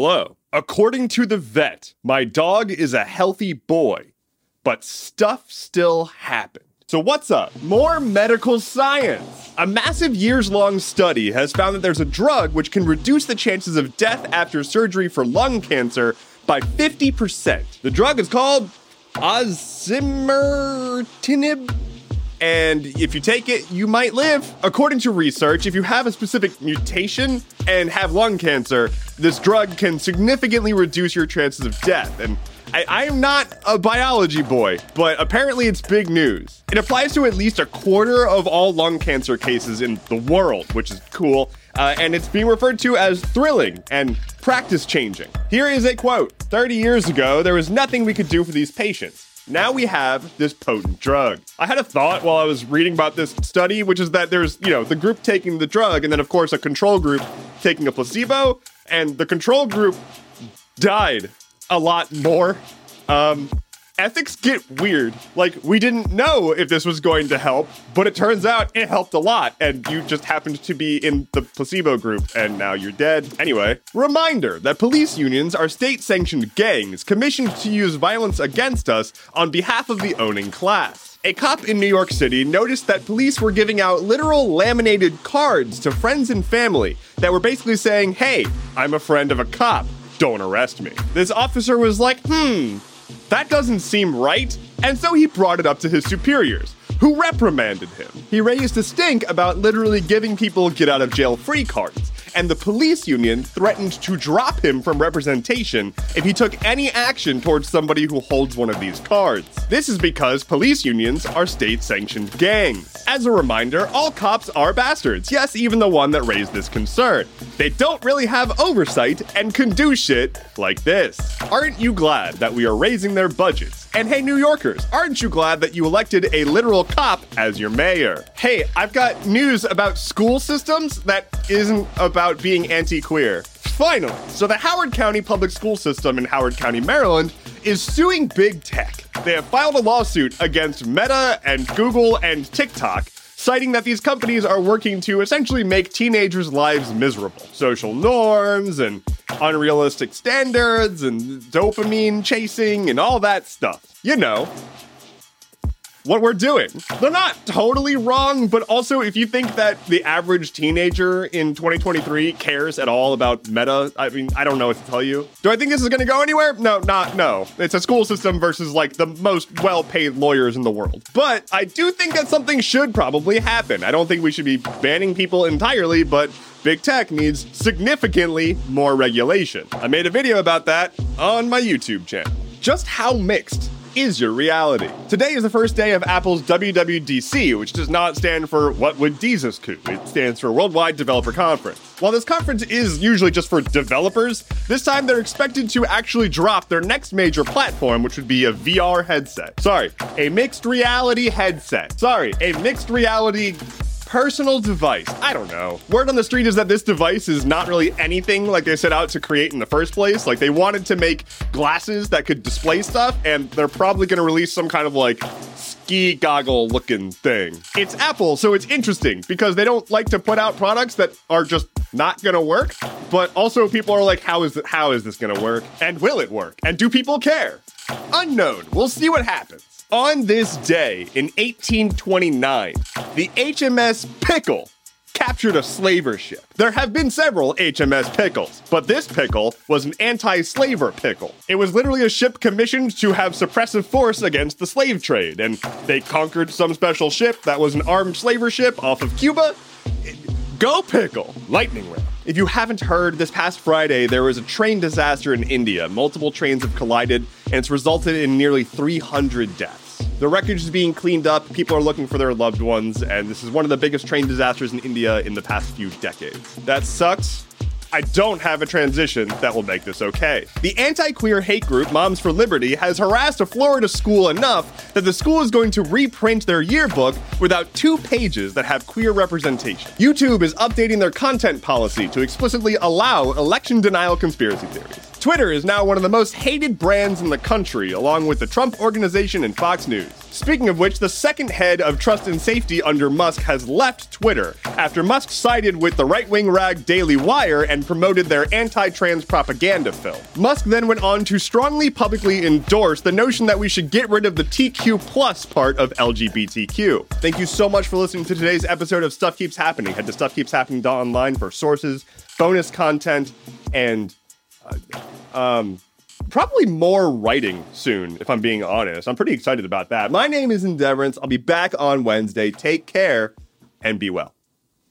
Hello. According to the vet, my dog is a healthy boy, but stuff still happened. So, what's up? More medical science. A massive years long study has found that there's a drug which can reduce the chances of death after surgery for lung cancer by 50%. The drug is called osimertinib and if you take it, you might live. According to research, if you have a specific mutation and have lung cancer, this drug can significantly reduce your chances of death. And I, I, am not a biology boy, but apparently it's big news. It applies to at least a quarter of all lung cancer cases in the world, which is cool. Uh, and it's being referred to as thrilling and practice changing. Here is a quote 30 years ago, there was nothing we could do for these patients. Now we have this potent drug. I had a thought while I was reading about this study, which is that there's, you know, the group taking the drug and then, of course, a control group taking a placebo, and the control group died a lot more. Um, ethics get weird. Like, we didn't know if this was going to help, but it turns out it helped a lot, and you just happened to be in the placebo group, and now you're dead. Anyway, reminder that police unions are state sanctioned gangs commissioned to use violence against us on behalf of the owning class. A cop in New York City noticed that police were giving out literal laminated cards to friends and family that were basically saying, Hey, I'm a friend of a cop. Don't arrest me. This officer was like, Hmm, that doesn't seem right, and so he brought it up to his superiors, who reprimanded him. He raised a stink about literally giving people get out of jail free cards, and the police union threatened to drop him from representation if he took any action towards somebody who holds one of these cards. This is because police unions are state sanctioned gangs. As a reminder, all cops are bastards, yes, even the one that raised this concern. They don't really have oversight and can do shit like this. Aren't you glad that we are raising their budgets? And hey, New Yorkers, aren't you glad that you elected a literal cop as your mayor? Hey, I've got news about school systems that isn't about being anti queer. Finally, so the Howard County Public School System in Howard County, Maryland, is suing Big Tech. They have filed a lawsuit against Meta and Google and TikTok citing that these companies are working to essentially make teenagers' lives miserable. Social norms and unrealistic standards and dopamine chasing and all that stuff. You know, what we're doing. They're not totally wrong, but also if you think that the average teenager in 2023 cares at all about meta, I mean, I don't know what to tell you. Do I think this is going to go anywhere? No, not no. It's a school system versus like the most well-paid lawyers in the world. But I do think that something should probably happen. I don't think we should be banning people entirely, but big tech needs significantly more regulation. I made a video about that on my YouTube channel. Just how mixed is your reality. Today is the first day of Apple's WWDC, which does not stand for What Would Jesus Do? It stands for Worldwide Developer Conference. While this conference is usually just for developers, this time they're expected to actually drop their next major platform, which would be a VR headset. Sorry, a mixed reality headset. Sorry, a mixed reality personal device. I don't know. Word on the street is that this device is not really anything like they set out to create in the first place. Like they wanted to make glasses that could display stuff, and they're probably going to release some kind of like ski goggle looking thing. It's Apple, so it's interesting because they don't like to put out products that are just not gonna work. But also people are like, how is it, how is this gonna work? And will it work? And do people care? Unknown. We'll see what happens. On this day in 1829, the HMS Pickle captured a slaver ship. There have been several HMS Pickles, but this pickle was an anti slaver pickle. It was literally a ship commissioned to have suppressive force against the slave trade, and they conquered some special ship that was an armed slaver ship off of Cuba. Go Pickle! Lightning round. If you haven't heard, this past Friday there was a train disaster in India. Multiple trains have collided, and it's resulted in nearly 300 deaths. The wreckage is being cleaned up, people are looking for their loved ones, and this is one of the biggest train disasters in India in the past few decades. That sucks. I don't have a transition that will make this okay. The anti queer hate group Moms for Liberty has harassed a Florida school enough that the school is going to reprint their yearbook without two pages that have queer representation. YouTube is updating their content policy to explicitly allow election denial conspiracy theories. Twitter is now one of the most hated brands in the country, along with the Trump Organization and Fox News. Speaking of which, the second head of trust and safety under Musk has left Twitter after Musk sided with the right wing rag Daily Wire and promoted their anti trans propaganda film. Musk then went on to strongly publicly endorse the notion that we should get rid of the TQ plus part of LGBTQ. Thank you so much for listening to today's episode of Stuff Keeps Happening. Head to stuffkeepshappening.online for sources, bonus content, and uh, um, probably more writing soon, if I'm being honest. I'm pretty excited about that. My name is Endeavorance. I'll be back on Wednesday. Take care and be well.